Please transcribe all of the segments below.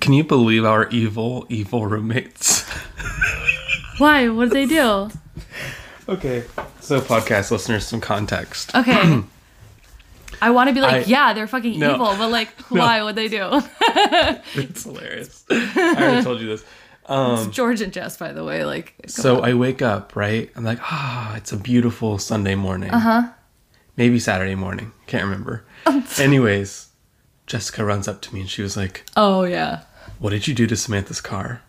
Can you believe our evil, evil roommates? Why? What did they do? okay. So, podcast listeners, some context. Okay. I want to be like, I- yeah, they're fucking No. evil, but like, why would they do? It's hilarious. I already told you this. Um, George and Jess, by the way, like, so I wake up, right? I'm like, ah, it's a beautiful Sunday morning. Uh Uh-huh. huh. Maybe Saturday morning. Can't remember. Anyways, Jessica runs up to me and she was like, oh yeah, What did you do to Samantha's car?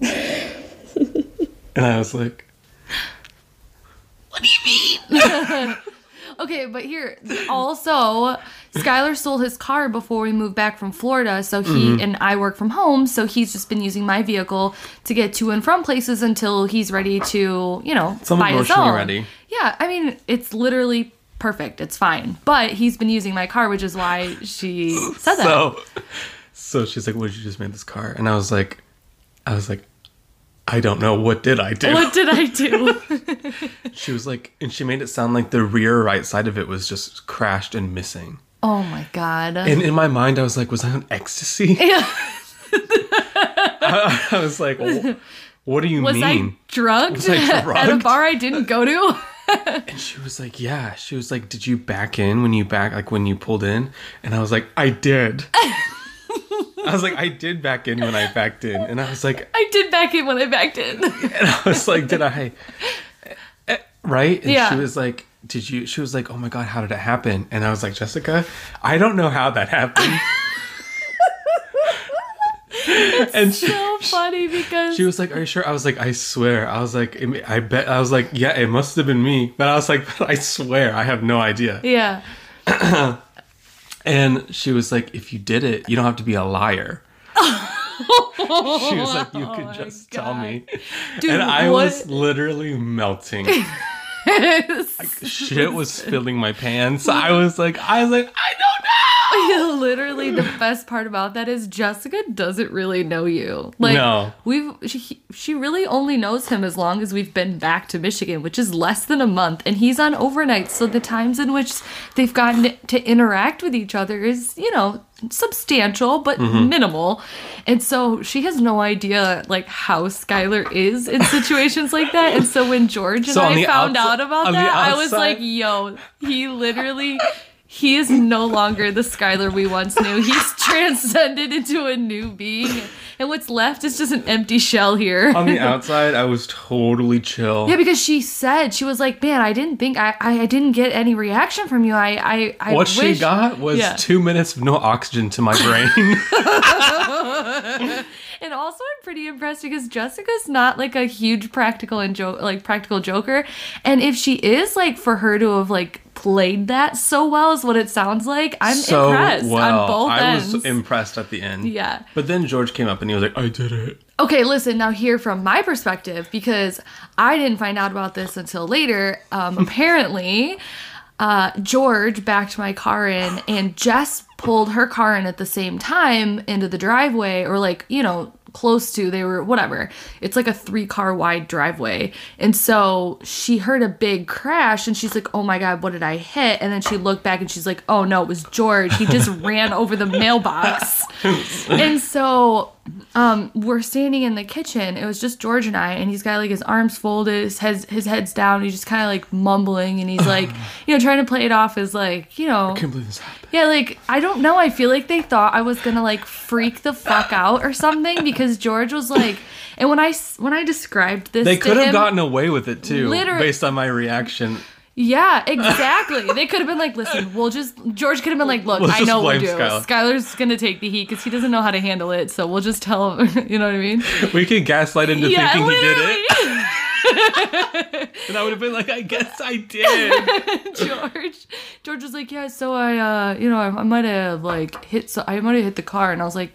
and I was like, What do you mean? Okay, but here also, Skylar stole his car before we moved back from Florida. So he Mm-hmm. and I work from home, so he's just been using my vehicle to get to and from places until he's ready to, you know, It's buy his own. ready. Yeah, I mean, it's literally perfect. It's fine. But he's been using my car, which is why she said that. so, so she's like, What did you just make this car? And I was like, I was like, I don't know. What did I do? what did I do? She was like, and she made it sound like the rear right side of it was just crashed and missing. oh my god. And in my mind, I was like, was I on ecstasy? yeah. I, I was like, "Wh- what do you mean?" Was I drugged, Was I at a bar I didn't go to? And she was like, yeah. She was like, did you back in when you back, like when you pulled in? And I was like, I did. I was like, I did back in when I backed in. And I was like, I did back in when I backed in. and I was like, did I? eh, Right? And Yeah. she was like, did you? She was like, oh my God, how did it happen? And I was like, Jessica, I don't know how that happened. and she, so funny because she was like, "Are you sure?" I was like, "I swear." I was like, "I bet." I was like, "Yeah, it must have been me." But I was like, "But I swear, I have no idea." yeah. And she was like, "If you did it, you don't have to be a liar." she was like, "You could oh just tell me." Oh Dude, and I what? was literally melting. Shit was filling my pants. I was like, I was like, I don't know. Literally, the best part about that is Jessica doesn't really know you. Like, No. we've she, she really only knows him as long as we've been back to Michigan, which is less than a month, and he's on overnight. So the times in which they've gotten to interact with each other is, you know, substantial but Mm-hmm. minimal. And so she has no idea like how Skylar is in situations like that. And so when George and So I found outside- out about that, I was like, yo, he literally he is no longer the Skylar we once knew. He's transcended into a new being. And what's left is just an empty shell here. On the outside, I was totally chill. yeah, because she said she was like, "Man, I didn't think I, I, I didn't get any reaction from you. I, I, I what she got was Yeah. two minutes of no oxygen to my brain. And also, I'm pretty impressed because Jessica's not like a huge practical and joke, like practical joker. And if she is, like, for her to have like played that so well is what it sounds like. I'm so impressed well. on both I ends. was impressed at the end. Yeah. But then George came up and he was like, I did it. Okay, listen, now here from my perspective, because I didn't find out about this until later. Um, apparently, uh, George backed my car in, and Jess pulled her car in at the same time into the driveway, or like, you know, close to, they were whatever. It's like a three car wide driveway. And so she heard a big crash, and she's like, oh my God, what did I hit? And then she looked back and she's like, oh no, it was George. He just ran over the mailbox. and so um, we're standing in the kitchen. It was just George and I, and he's got like his arms folded, his head, his head's down. He's just kind of like mumbling, and he's like, you know, trying to play it off as like, you know, I can't believe this happened. yeah, like I don't know. I feel like they thought I was gonna like freak the fuck out or something because George was like, and when I when I described this, They could have gotten away with it too, Literally- based on my reaction. Yeah, exactly. they could have been like, listen, we'll just George could have been like, look, Let's I know we'll blame do. Skylar. Skylar's gonna take the heat because he doesn't know how to handle it, so we'll just tell him. you know what I mean? We can gaslight him to yeah, thinking he did it. And I would have been like, I guess I did. George, George was like, yeah, so I, uh, you know, I, I might have like hit, so I might have hit the car, and I was like,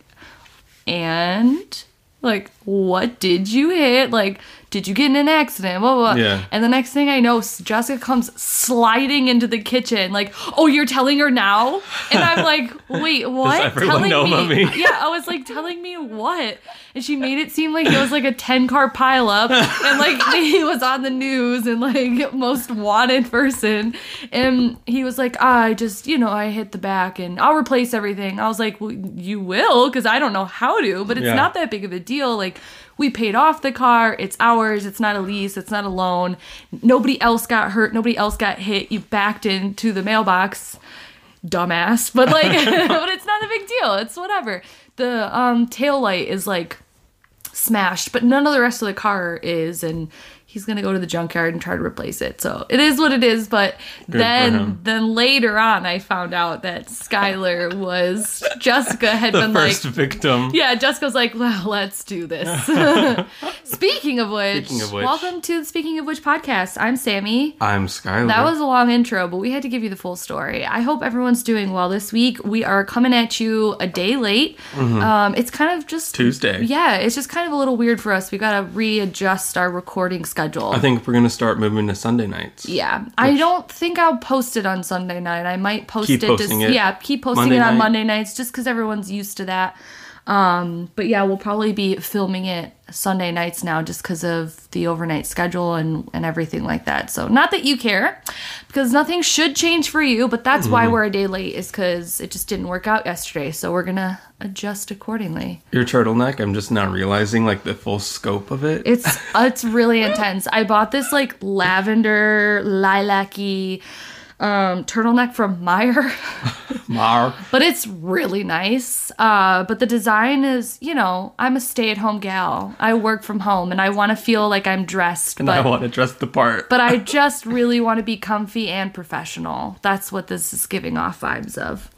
and like what did you hit? Like, did you get in an accident? Blah, blah, blah. Yeah. And the next thing I know, Jessica comes sliding into the kitchen, like, oh, you're telling her now? And I'm like, wait, what? telling about me? Yeah, I was like, telling me what? And she made it seem like it was like a 10 car pileup and like he was on the news and like most wanted person. And he was like, ah, I just, you know, I hit the back and I'll replace everything. I was like, well, you will, because I don't know how to, but it's Yeah. not that big of a deal. Like, we paid off the car. It's ours. It's not a lease. It's not a loan. Nobody else got hurt. Nobody else got hit. You backed into the mailbox, dumbass. But like, but it's not a big deal. It's whatever. The um tail light is like smashed, but none of the rest of the car is, and he's gonna go to the junkyard and try to replace it. So it is what it is. But for then, then later on, I found out that Skylar was Jessica had The been first like. victim. Yeah, Jessica's like, well, let's do this. Speaking of which, Speaking of which. welcome to the Speaking of Which podcast. I'm Sammy. I'm Skylar. That was a long intro, but we had to give you the full story. I hope everyone's doing well this week. We are coming at you a day late. Um, it's kind of just Tuesday. Yeah, it's just kind of a little weird for us. We got to readjust our recording schedule. I think we're gonna start moving to Sunday nights. yeah, I don't think I'll post it on Sunday night. I might post it. just, it Yeah, keep posting Monday it on night. Monday nights, just because everyone's used to that. Um, but yeah, we'll probably be filming it Sunday nights now, just because of the overnight schedule and and everything like that. So not that you care, because nothing should change for you. But that's why Mm-hmm. we're a day late, is because it just didn't work out yesterday. So we're gonna adjust accordingly. Your turtleneck, I'm just not realizing like the full scope of it. It's it's really intense. I bought this like lavender lilac-y um, turtleneck from Meijer, Mar. but it's really nice. Uh, but the design is, you know, I'm a stay-at-home gal. I work from home, and I want to feel like I'm dressed, And I want to dress the part. but I just really want to be comfy and professional. That's what this is giving off vibes of.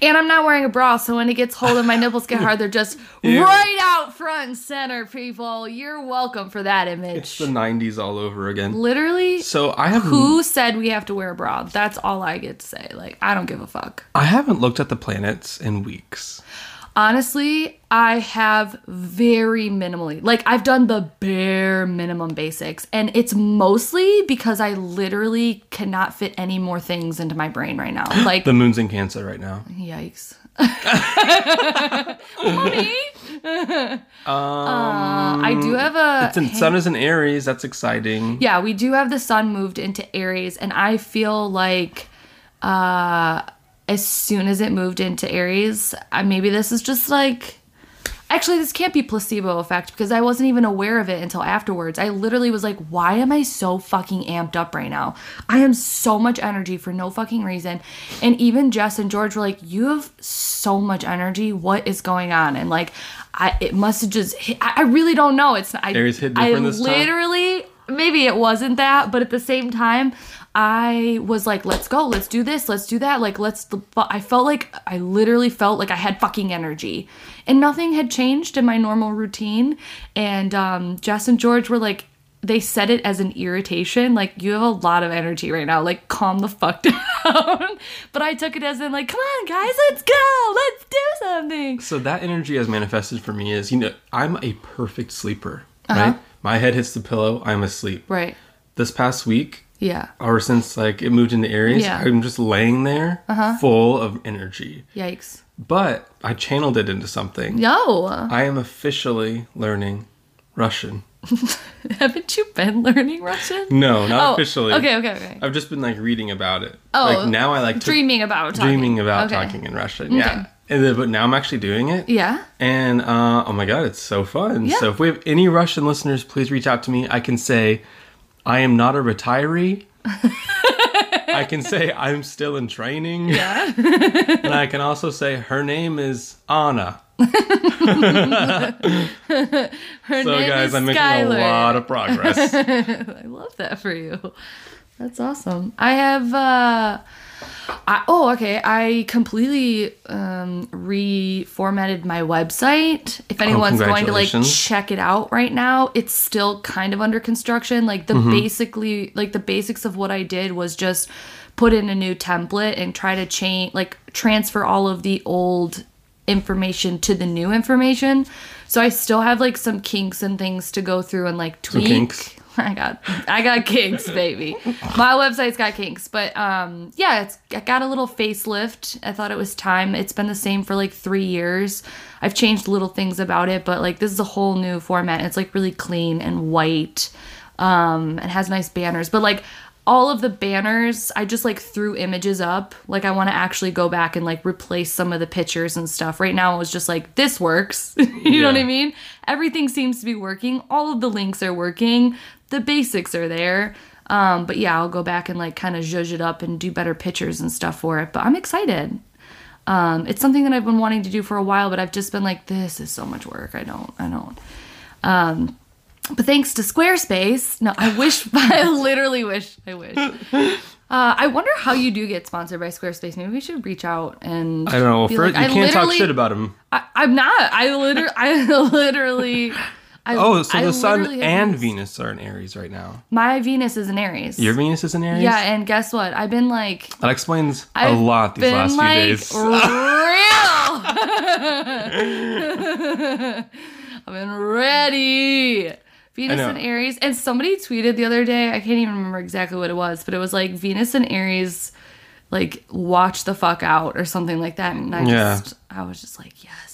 And I'm not wearing a bra, so when it gets hold and my nipples get hard, they're just right out front and center, people. You're welcome for that image. it's the 90s all over again. Literally, So I have who said we have to wear a bra? That's all I get to say. Like, I don't give a fuck. I haven't looked at the planets in weeks. Honestly, I have very minimally, like, I've done the bare minimum basics, and it's mostly because I literally cannot fit any more things into my brain right now. Like, The moon's in Cancer right now. yikes. Honey? uh, I do have a. It's in, sun is in Aries. That's exciting. yeah, we do have the sun moved into Aries, and I feel like uh as soon as it moved into Aries, I, maybe this is just like actually this can't be placebo effect because I wasn't even aware of it until afterwards. I literally was like, why am I so fucking amped up right now? I am so much energy for no fucking reason. And even Jess and George were like, you have so much energy. What is going on? And like, I it must have just. Hit, I, I really don't know. It's I, Aries hit I different this time? literally maybe it wasn't that, but at the same time, I was like, let's go, let's do this, let's do that. Like, let's, I felt like, I literally felt like I had fucking energy. And nothing had changed in my normal routine. And um, Jess and George were like, they said it as an irritation, like, you have a lot of energy right now, like, calm the fuck down. but I took it as in, like, come on, guys, let's go, let's do something. So that energy has manifested for me is, you know, I'm a perfect sleeper, Uh-huh. right? My head hits the pillow, I'm asleep. Right. This past week, Yeah. or since like it moved into Aries, Yeah. I'm just laying there full of energy. Yikes. But I channeled it into something. Yo. I am officially learning Russian. Haven't you been learning Russian? No, not Oh, officially. Okay, okay, okay. I've just been like reading about it. Oh, like now I like Dreaming about talking. dreaming about Okay. talking in Russian. Yeah. And then, but now I'm actually doing it. Yeah. And uh, oh my god, it's so fun. Yeah. So if we have any Russian listeners, please reach out to me. I can say I am not a retiree. I can say I'm still in training. Yeah. And I can also say her name is Anna. Her So name guys, is I'm making Skylar. a lot of progress. I love that for you. That's awesome. I have uh I, oh, okay. I completely um, reformatted my website. If anyone's going to like Oh, check it out right now, it's still kind of under construction. Like Mm-hmm. the basically, like the basics of what I did was just put in a new template and try to change, like transfer all of the old information to the new information. So I still have like some kinks and things to go through and like tweak. I got I got kinks, baby. My website's got kinks, but um yeah, it's I got a little facelift. I thought it was time. It's been the same for like 3 years. I've changed little things about it, but like this is a whole new format. It's like really clean and white. Um and has nice banners, but like all of the banners I just like threw images up. Like I want to actually go back and like replace some of the pictures and stuff. Right now it was just like this works. you know what I mean? Everything seems to be working. All of the links are working. The basics are there. Um, but yeah, I'll go back and like kind of zhuzh it up and do better pictures and stuff for it. But I'm excited. Um, it's something that I've been wanting to do for a while, but I've just been like, this is so much work. I don't, I don't. Um, but thanks to Squarespace, no, I wish, I literally wish, I wish. Uh, I wonder how you do get sponsored by Squarespace. Maybe we should reach out and. I don't know. be First, like, you I can't talk shit about him. I, I'm not. I literally, I literally. I, Oh, so I the sun and used- Venus are in Aries right now. My Venus is in Aries. Your Venus is in Aries. yeah, and guess what? I've been like that explains a I've lot these been last like few days. real. I've been ready. Venus and Aries. And somebody tweeted the other day, I can't even remember exactly what it was, but it was like Venus and Aries like watch the fuck out or something like that. And I Yeah. just I was just like, yes.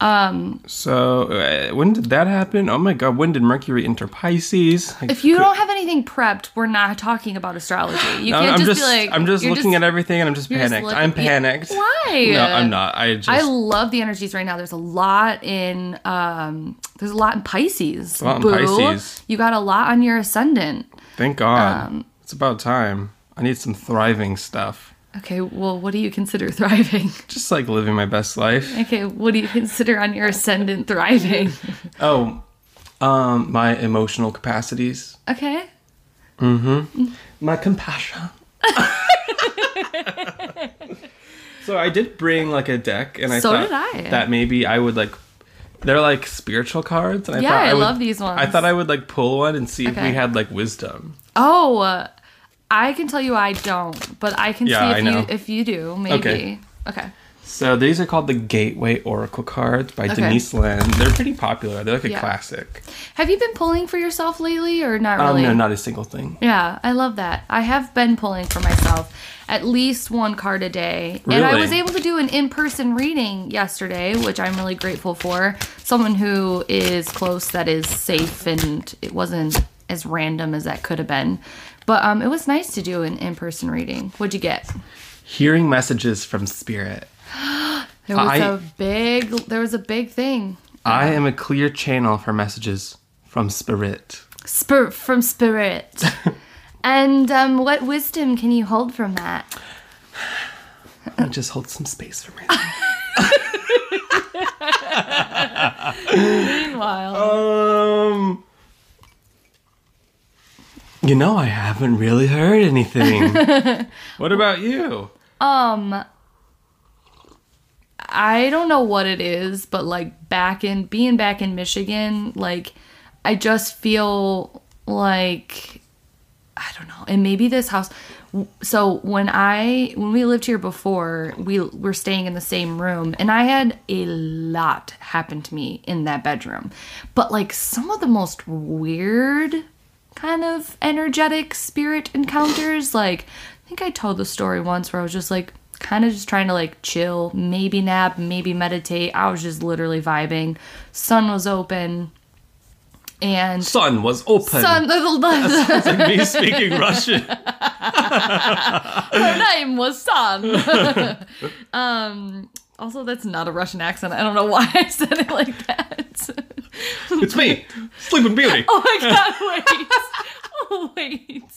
So uh, when did that happen? Oh my god, when did Mercury enter Pisces? I If you could- don't have anything prepped, we're not talking about astrology. You I'm, can't I'm just, just, be like I'm just looking at everything and I'm just you're just panicked. I'm yeah, panicked. why? No, I'm not. I just I love the energies right now. There's a lot in um there's a lot in Pisces. A lot in Boo. Pisces. You got a lot on your ascendant. thank God. um, it's about time. I need some thriving stuff. Okay, well what do you consider thriving? Just like living my best life. Okay, what do you consider on your ascendant thriving? Oh, um, my emotional capacities. Okay. Mm-hmm. My compassion. so I did bring like a deck, and I So thought did I. that maybe I would like. They're like spiritual cards, and I Yeah, thought I would, love these ones. I thought I would like pull one and see if we had like wisdom. Oh, I can tell you I don't, but I can Yeah, see I if know. you if you do, maybe. Okay. Okay. So these are called the Gateway Oracle cards by Okay. Denise Linn. They're pretty popular. They're like a Yeah. classic. Have you been pulling for yourself lately or not Um, really? no, not a single thing. Yeah, I love that. I have been pulling for myself at least one card a day. And I was able to do an in person reading yesterday, which I'm really grateful for. Someone who is close that is safe and it wasn't as random as that could have been. But um, it was nice to do an in person reading. What'd you get? Hearing messages from spirit. There was I- a big there was a big thing. I am a clear channel for messages from spirit. Spir- from spirit. and um, what wisdom can you hold from that? And just hold some space for me. Meanwhile. Um, you know, I haven't really heard anything. what about you? Um I don't know what it is, but like back in being back in Michigan, like I just feel like I don't know. And maybe this house so when I when we lived here before, we were staying in the same room and I had a lot happen to me in that bedroom. But like some of the most weird kind of energetic spirit encounters. Like, I think I told the story once where I was just like, kind of just trying to like chill, maybe nap, maybe meditate. I was just literally vibing. Sun was open. And Sun was open. sun, the, the, It's like me speaking Russian. her name was Sun. um, also, that's not a Russian accent. I don't know why I said it like that. It's me, Sleeping Beauty. Oh my god, wait. Oh, wait.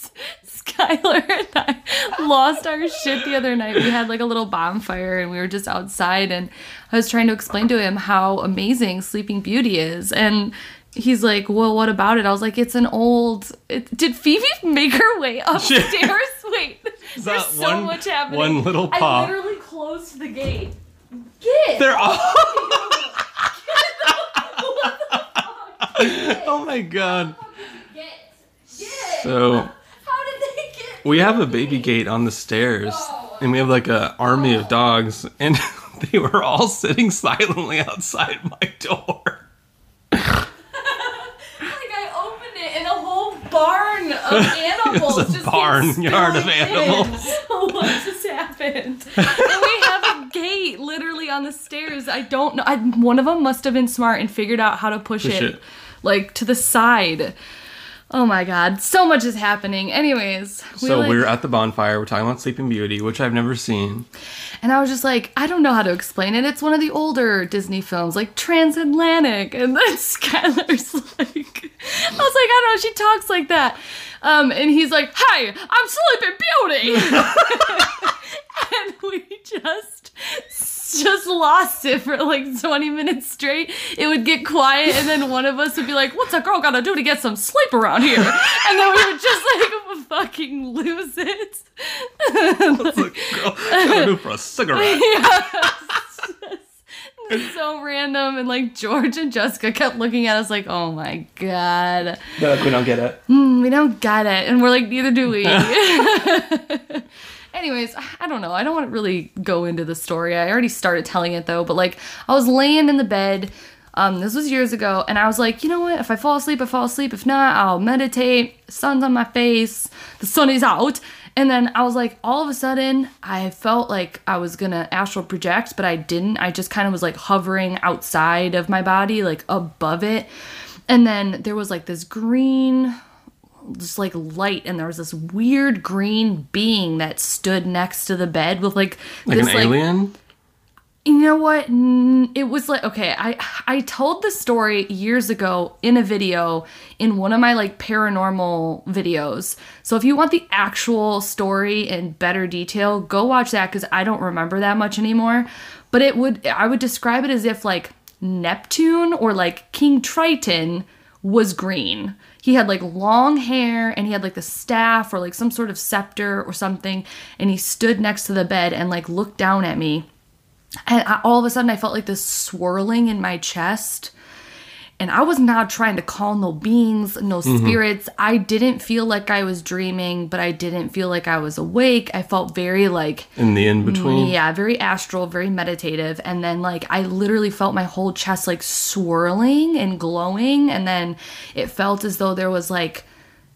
Skylar and I lost our shit the other night. We had like a little bonfire and we were just outside and I was trying to explain to him how amazing Sleeping Beauty is. And he's like, Well, what about it? I was like, It's an old it, did Phoebe make her way upstairs? Wait. There's so one- much happening. one little paw? I literally closed the gate. Get They're all. oh my god. get get So How did they get we have a baby gate on the stairs, and we have like a army of dogs, and they were all sitting silently outside my door. Like I opened it and a whole barn of animals. a just came barnyard of in. animals. what just happened? and we have a gate literally on the stairs. I don't know. I, one of them must have been smart and figured out how to push, Push it, it. Like to the side. Oh my god, so much is happening. Anyways, we so like- we're at the bonfire. We're talking about Sleeping Beauty, which I've never seen. And I was just like, I don't know how to explain it. It's one of the older Disney films, like Transatlantic. And then Skylar's like, I was like, I don't know, she talks like that. Um, and he's like, Hey, I'm Sleeping Beauty. and we just just lost it for like 20 minutes straight. It would get quiet, and then one of us would be like, What's a girl gotta do to get some sleep around here? And then we would just like fucking lose it. It's like, girl, gotta go for a cigarette. It's so random and like George and Jessica kept looking at us like, oh my god. No, we don't get it. Mm, we don't get it. And we're like, neither do we. Anyways, I don't know. I don't want to really go into the story. I already started telling it though, but like I was laying in the bed. Um, this was years ago, and I was like, you know what? If I fall asleep, I fall asleep. If not, I'll meditate. Sun's on my face. The sun is out. And then I was like, all of a sudden, I felt like I was gonna astral project, but I didn't. I just kind of was like hovering outside of my body, like above it. And then there was like this green just like light and there was this weird green being that stood next to the bed with like, Like this an like alien? you know what? It was like okay i i told the story years ago in a video in one of my like paranormal videos. So if you want the actual story in better detail go watch that because i don't remember that much anymore. But it would i would describe it as if like neptune or like king triton was green he had like long hair and he had like the staff or like some sort of scepter or something and he stood next to the bed and like looked down at me and I, all of a sudden I felt like this swirling in my chest. And I was not trying to call no beings, no spirits. I didn't feel like I was dreaming, but I didn't feel like I was awake. I felt very like In the in between? yeah, very astral, very meditative. And then, like, I literally felt my whole chest, like, swirling and glowing. And then it felt as though there was, like,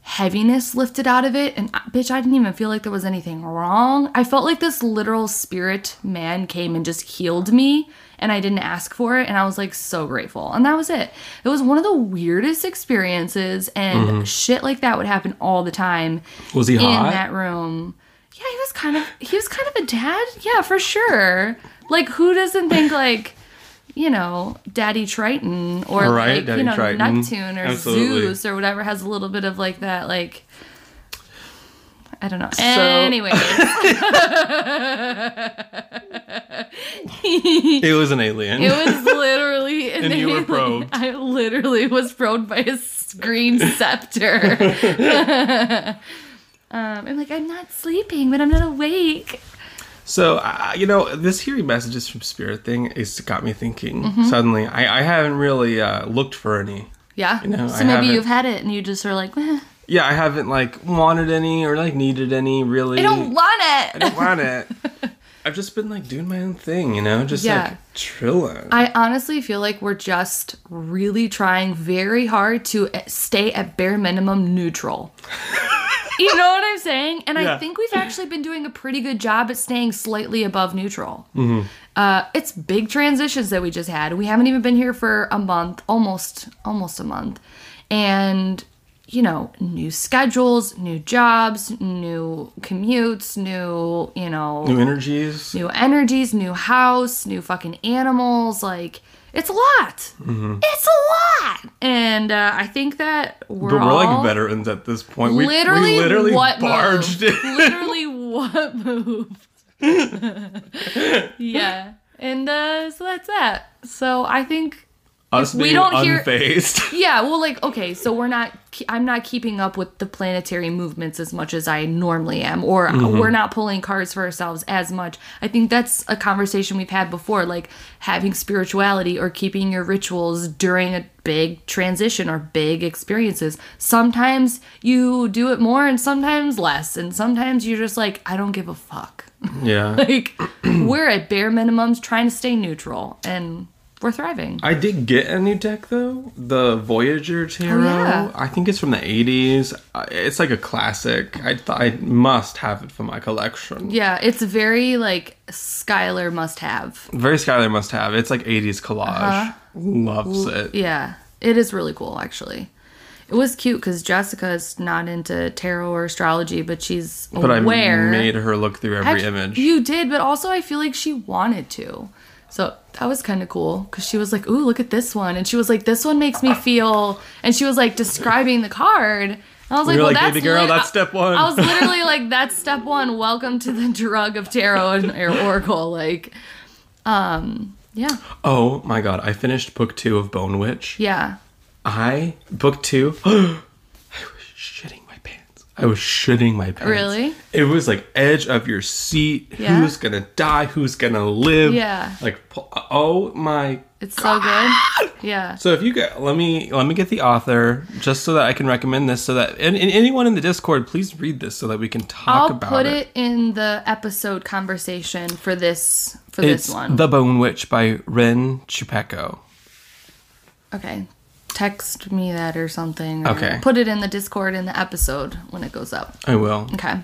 heaviness lifted out of it. And, uh, bitch, I didn't even feel like there was anything wrong. I felt like this literal spirit man came and just healed me. And I didn't ask for it. And I was, like, so grateful. And that was it. It was one of the weirdest experiences. And mm-hmm. shit like that would happen all the time Was he hot? in hot? that room. Yeah, he was kind of he was kind of a dad. Yeah, for sure. Like who doesn't think like you know, Daddy Triton or Right, like Daddy you know Triton. Neptune or Absolutely. Zeus or whatever has a little bit of like that like I don't know. So- anyway, It was an alien. it was literally an And you were alien. probed. I literally was probed by a green scepter. um, I'm like, I'm not sleeping, but I'm not awake. So, uh, you know, this hearing messages from Spirit thing is got me thinking Mm-hmm. suddenly. I, I haven't really uh, looked for any. Yeah. know, so I maybe haven't- you've had it and you just are like, eh, Yeah, I haven't like wanted any or like needed any really. I don't want it. I don't want it. I've just been like doing my own thing, you know, just Yeah. like chilling. I honestly feel like we're just really trying very hard to eh, stay at bare minimum neutral. you know what I'm saying? And I think we've actually been doing a pretty good job at staying slightly above neutral. Mm-hmm. Uh, it's big transitions that we just had. We haven't even been here for a month, almost almost a month, and you know, new schedules, new jobs, new commutes, new you know, New energies. new energies, new house, new fucking animals. Like it's a lot. Mm-hmm. It's a lot, and uh, I think that we're, But we're all like veterans at this point. We literally, we literally what barged moved? in. literally what moved. yeah, and uh, so that's that. So I think Us we don't hear- unfazed. Yeah, well, like okay, so we're not. I'm not keeping up with the planetary movements as much as I normally am, or Mm-hmm. we're not pulling cards for ourselves as much. I think that's a conversation we've had before, like having spirituality or keeping your rituals during a big transition or big experiences. Sometimes you do it more, and sometimes less, and sometimes you're just like, I don't give a fuck. yeah. Like we're at bare minimums trying to stay neutral, and we're thriving. I did get a new deck though, the Voyager Tarot. Oh, yeah. I think it's from the '80s. Uh, It's like a classic. I th- I must have it for my collection. Yeah, it's very like Skylar must have. Very Skylar must have. It's like '80s collage. Uh-huh. Loves it. Yeah, it is really cool actually. It was cute because Jessica is not into tarot or astrology, but she's But I aware. made her look through every Actu- image. You did, but also I feel like she wanted to. So that was kind of cool because she was like, "Ooh, look at this one," and she was like, "This one makes me feel," and she was like describing the card. I was like, You're "Well, like, that's baby girl, lit- that's step one. I was literally like, "That's step one. Welcome to the drug of tarot and or oracle." Like, um, yeah, oh my god! I finished book two of Bone Witch. yeah. I book two. I was shitting my pants. I was shitting my pants. Really? It was like edge of your seat. Yeah? Who's gonna die? Who's gonna live? Yeah. Like oh my. It's so good. Yeah. So if you get, let me let me get the author just so that I can recommend this so that and, and anyone in the Discord please read this so that we can talk about it. I'll about put it. it in the episode conversation for this for It's this one. The Bone Witch by Rin Chupeco. okay. Text me that or something. or Okay. Put it in the Discord in the episode when it goes up. I will. Okay.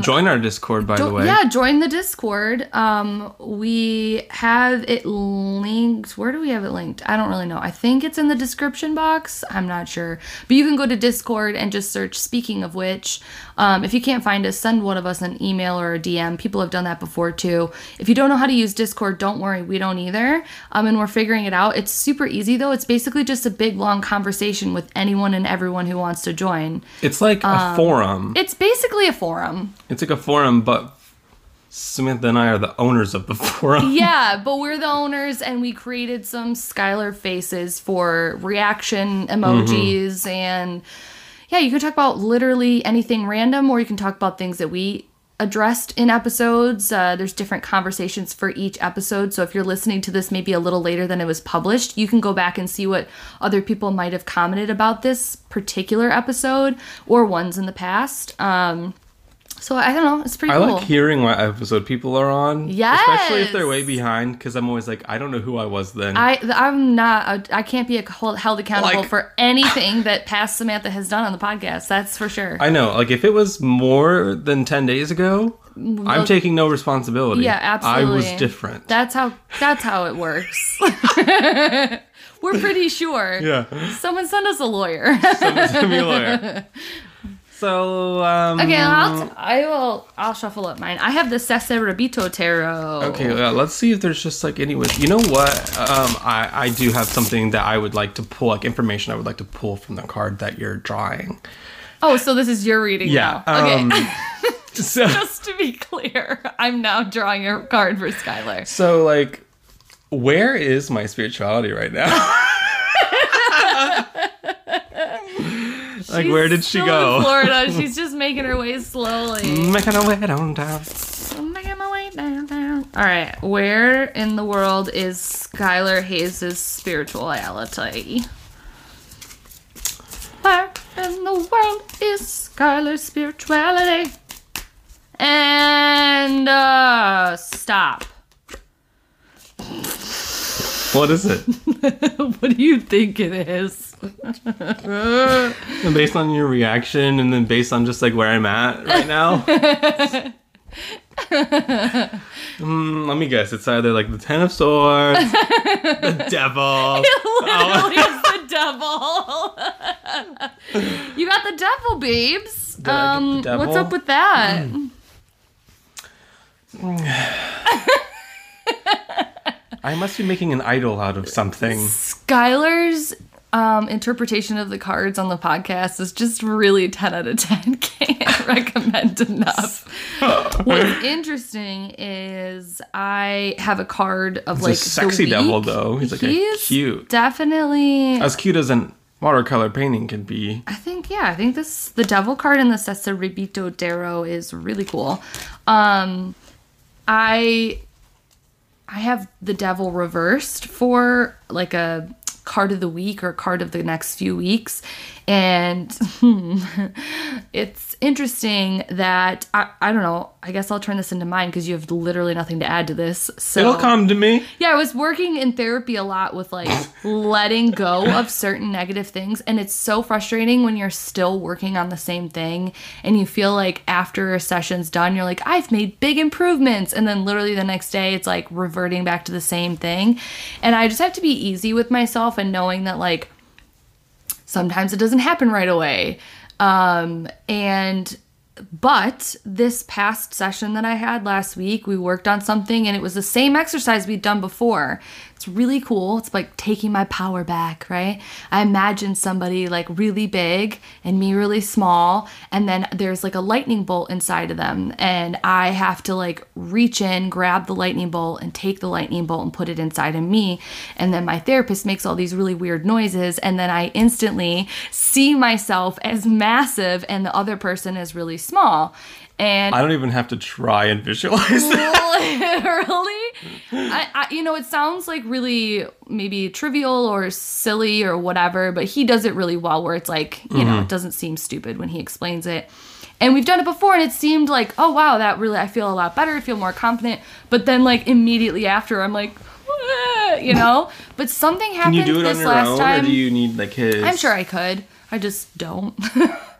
Join our Discord by the way. Yeah, join the Discord. Um, we have it linked. Where do we have it linked? I don't really know. I think it's in the description box. I'm not sure. But you can go to Discord and just search Speaking of Which. Um, if you can't find us, send one of us an email or a DM. People have done that before too. If you don't know how to use Discord, don't worry. We don't either. Um, and we're figuring it out. It's super easy though. It's basically just a big long conversation with anyone and everyone who wants to join. It's like Um, a forum. It's basically a forum. It's like a forum, but Samantha and I are the owners of the forum. yeah, but we're the owners and we created some Skylar faces for reaction emojis and yeah, you can talk about literally anything random or you can talk about things that we addressed in episodes. Uh, there's different conversations for each episode. So if you're listening to this maybe a little later than it was published, you can go back and see what other people might have commented about this particular episode or ones in the past. Um, so I don't know, it's pretty I cool. like hearing what episode people are on. Yeah. Especially if they're way behind, because I'm always like, I don't know who I was then. I I'm not uh, I can't be held held accountable Like- for anything that past Samantha has done on the podcast. That's for sure. I know, like if it was more than 10 days ago, I'm taking no responsibility. yeah, absolutely. I was different. That's how that's how it works. We're pretty sure. yeah. Someone send us a lawyer. Send me a lawyer. So, um. okay, I'll t- I will I'll shuffle up mine. I have the Sasuraibito tarot. Okay, uh, let's see if there's just like any with. You know what? Um, I I do have something that I would like to pull, like information I would like to pull from the card that you're drawing. Oh, so this is your reading Yeah. now. Okay. Um, so Just to be clear, I'm now drawing a card for Skylar. so like, where is my spirituality right now? like, She's where did she still go? In Florida. She's just making her way slowly. Making her way downtown. Making my way downtown. All right, where in the world is Skylar Hayes' spirituality? Where in the world is Skylar's spirituality? And uh, stop. What is it? what do you think it is? And based on your reaction, and then based on just like where I'm at right now. Mm, let me guess. It's either like the Ten of Swords, the Devil. It Literally, it's the devil. you got the devil, babes. Um, the what's up with that? I must be making an idol out of something. Skylar's um, interpretation of the cards on the podcast is just really 10 out of 10. Can't recommend enough. What's interesting is I have a card of He's like sexy devil though. He's like He's a cute, Definitely. as cute as a watercolor painting can be. I think yeah, I think this the devil card in the Sasuraibito tarot is really cool. Um I I have the devil reversed for like a card of the week or card of the next few weeks and it's interesting that I, I don't know i guess i'll turn this into mine because you have literally nothing to add to this so It'll come to me. yeah, I was working in therapy a lot with like letting go of certain negative things. And it's so frustrating when you're still working on the same thing and you feel like after a session's done, you're like, I've made big improvements. And then literally the next day, it's like reverting back to the same thing. And I just have to be easy with myself and knowing that like sometimes it doesn't happen right away. Um, and but this past session that I had last week, we worked on something and it was the same exercise we'd done before. It's really cool. It's like taking my power back, right? I imagine somebody like really big and me really small, and then there's like a lightning bolt inside of them, and I have to like reach in, grab the lightning bolt, and take the lightning bolt and put it inside of me. And then my therapist makes all these really weird noises, and then I instantly see myself as massive and the other person is really small. And I don't even have to try and visualize that. literally I, I you know it sounds like really maybe trivial or silly or whatever but he does it really well where it's like you know it mm-hmm. doesn't seem stupid when he explains it. And we've done it before and it seemed like oh wow that really i feel a lot better i feel more confident. But then like immediately after i'm like you know? But something Can happened you do it this on your last own, time or do you need like his? i'm sure i could. I just don't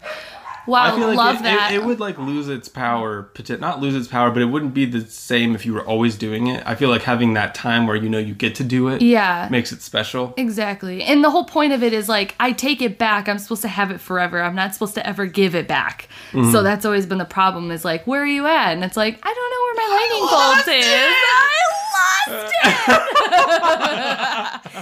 wow I feel like love it, that It, it would like lose its power, not lose its power, but it wouldn't be the same if you were always doing it. I feel like having that time where you know you get to do it, yeah makes it special. Exactly. And the whole point of it is like, I take it back. I'm supposed to have it forever. I'm not supposed to ever give it back. Mm-hmm. So that's always been the problem is like, where are you at? And it's like, I don't know where my lightning bolt is. I lost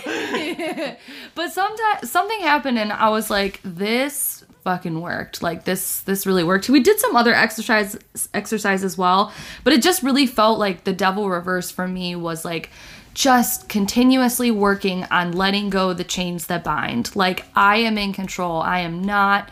it. but sometimes something happened and I was like, this fucking worked. Like this this really worked. We did some other exercise exercise as well, but it just really felt like the devil reverse for me was like just continuously working on letting go the chains that bind. Like I am in control. I am not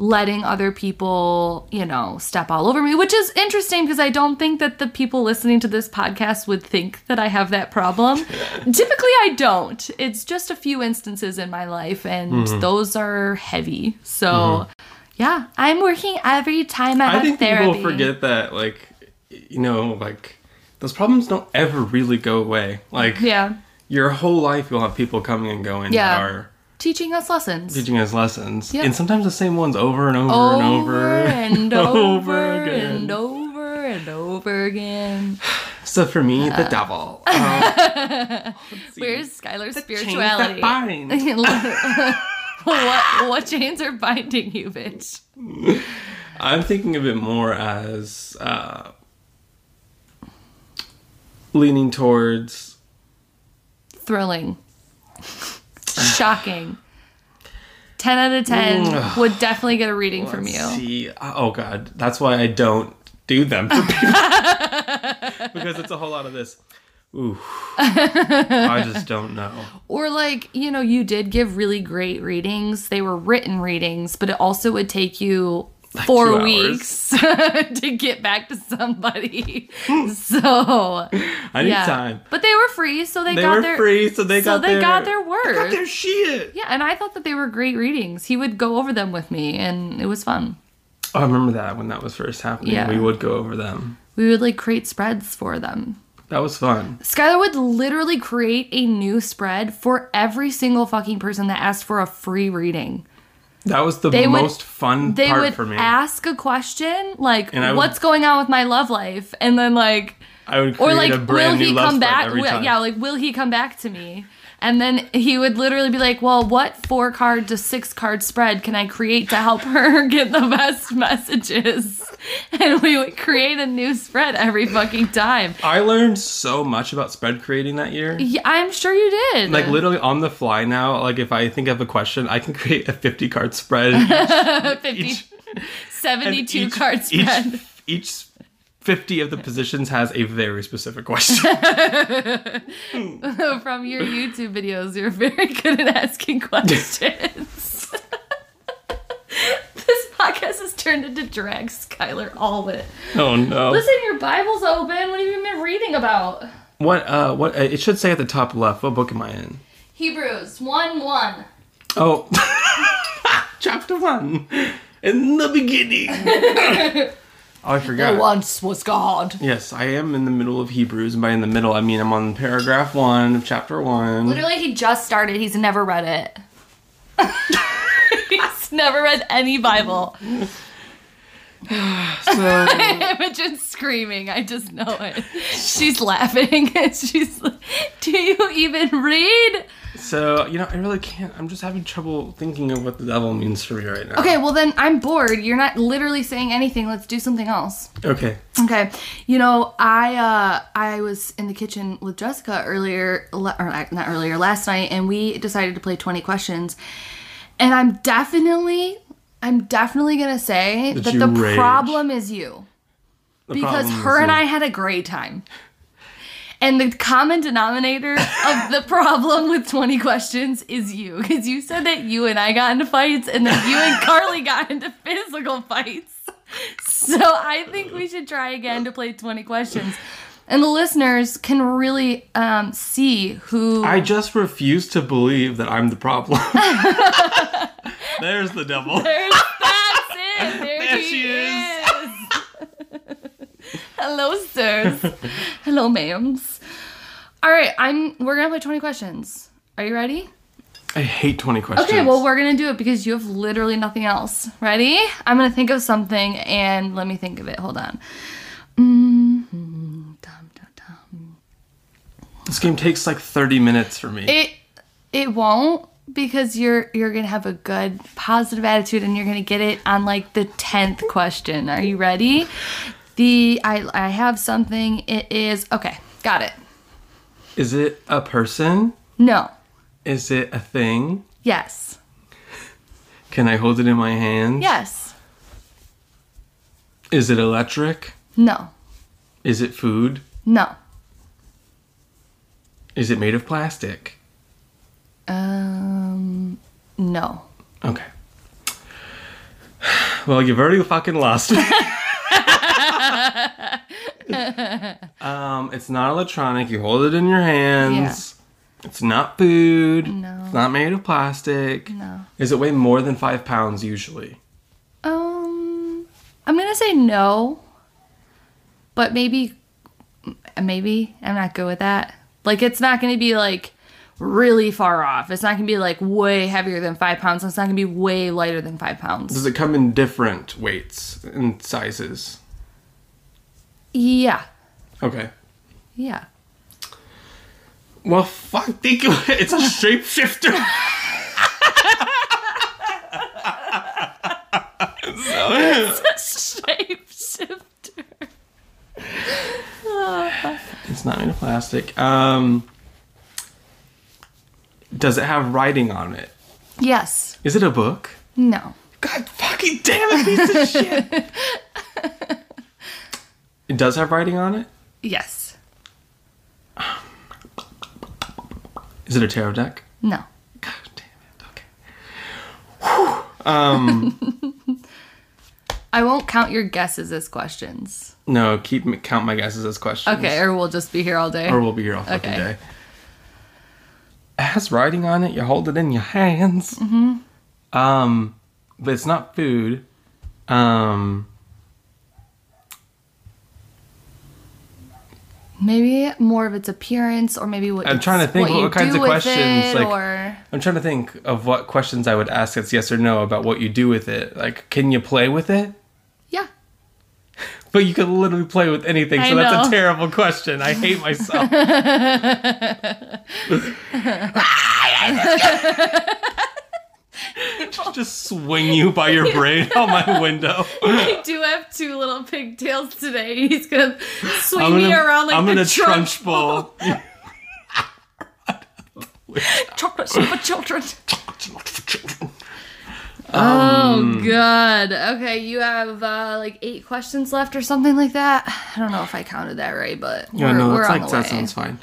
letting other people, you know, step all over me, which is interesting because I don't think that the people listening to this podcast would think that I have that problem. Typically, I don't. It's just a few instances in my life, and Mm-hmm. those are heavy. So, yeah, I'm working every time I, I have think therapy. people forget that, like, you know, like those problems don't ever really go away. Like, Yeah, your whole life you'll have people coming and going Yeah. that are teaching us lessons. teaching us lessons, Yeah. and sometimes the same ones over and over, over and over and over again. and over and over again. So for me, the devil. See. Where's Skylar's chains spirituality? what what chains are binding you, bitch? I'm thinking of it more as uh, leaning towards Thrilling. Shocking. 10 out of 10 mm. would definitely get a reading from you. See, uh, oh god, that's why I don't do them for people because it's a whole lot of this. Ooh, I just don't know. Or like, you know, you did give really great readings. They were written readings, but it also would take you four weeks to get back to somebody. so I need yeah. time. But they were free, so they, They got were their free, so they so got they their got their work. they got their shit. yeah, and I thought that they were great readings. He would go over them with me and it was fun. Oh, I remember that when that was first happening. Yeah. We would go over them. We would like create spreads for them. That was fun. Skylar would literally create a new spread for every single fucking person that asked for a free reading. That was the They would- most fun They part would for me. ask a question like, I would- "What's going on with my love life?" and then like, I would or like, "Will he come back?" Will- yeah, like, "Will he come back to me?" And then he would literally be like, Well, what four card to six card spread can I create to help her get the best messages? And we would create a new spread every fucking time. I learned so much about spread creating that year. Yeah, I'm sure you did. Like literally on the fly now, like if I think of a question, I can create a 50 card spread. 50, each- 72 each- card spread. Each, each 50 of the positions has a very specific question. From your YouTube videos, you're very good at asking questions. this podcast has turned into drag Skylar all of it. oh no. Listen, your Bible's open. What have you been reading about? What uh what uh, it should say at the top left. What book am I in? Hebrews 1 1. Oh. Chapter 1. In the beginning. Oh, I forgot. once was God. Yes, I am in the middle of Hebrews, and by in the middle, I mean I'm on paragraph 1 of chapter 1. Literally, he just started. He's never read it. He's never read any Bible. So, Imogen's screaming. I just know it. She's laughing. She's like, Do you even read? so, you know, I really can't. I'm just having trouble thinking of what the devil means for me right now. Okay, well, then I'm bored. You're not literally saying anything. Let's do something else. Okay. Okay. You know, I uh I was in the kitchen with Jessica earlier or not earlier last night and we decided to play 20 questions. And I'm definitely I'm definitely to say That that, the rage. problem is you. The Because her and that- I had a great time. And the common denominator of the problem with 20 questions is you. Because you said that you and I got into fights and then you and Carly got into physical fights. So I think we should try again to play 20 questions. And the listeners can really um, see who. I just refuse to believe that I'm the problem. There's the devil. There's, that's it. There, There he she is. Hello, sirs. Hello, ma'ams. All right, I'm. We're gonna play 20 questions. Are you ready? I hate 20 questions. Okay, well, we're gonna do it because you have literally nothing else. Ready? I'm gonna think of something and let me think of it. Hold on. Mm-hmm. This game takes like 30 minutes for me. It it won't because you're you're gonna have a good positive attitude and you're gonna get it on like the tenth question. Are you ready? The I I have something. It is okay. Got it. Is it a person? No. Is it a thing? Yes. Can I hold it in my hand? Yes. Is it electric? No. Is it food? No. Is it made of plastic? Um. No. Okay. Well, you've already fucking lost me. um, it's not electronic. You hold it in your hands. Yeah. It's not food. No. It's not made of plastic. No. Is it weigh more than five pounds usually? Um. I'm gonna say no. But maybe. Maybe I'm not good with that. Like it's not gonna be like really far off. It's not gonna be like way heavier than five pounds. It's not gonna be way lighter than five pounds. Does it come in different weights and sizes? Yeah. Okay. Yeah. Well, fuck, think of it. It's a shapeshifter. So, it's a shapeshifter. It's not made of plastic. Um, does it have writing on it? Yes. Is it a book? No. God fucking damn it, piece of shit. It does have writing on it? Yes. Is it a tarot deck? No. God damn it. Okay. Um, I won't count your guesses as questions. no, keep me, count my guesses as questions. Okay, or we'll just be here all day. Or we'll be here all fucking Okay. day. It has writing on it. You hold it in your hands. Mm-hmm. Um, but it's not food. Um, Maybe more of its appearance, or maybe what I'm trying to think what you kinds of questions, like- or I'm trying to think of what questions I would ask It's yes or no about what you do with it. Like, can you play with it? But you could literally play with anything, I so that's know. a terrible question. I hate myself. Just swing you by your brain out my window. I do have two little pigtails today. He's gonna swing I'm me around like I'm the gonna trunch bowl. chocolate chip for children. Um, oh god. Okay, you have uh, like eight questions left or something like that. I don't know if I counted that right, but Yeah, we're, no, on like that way. sounds fine.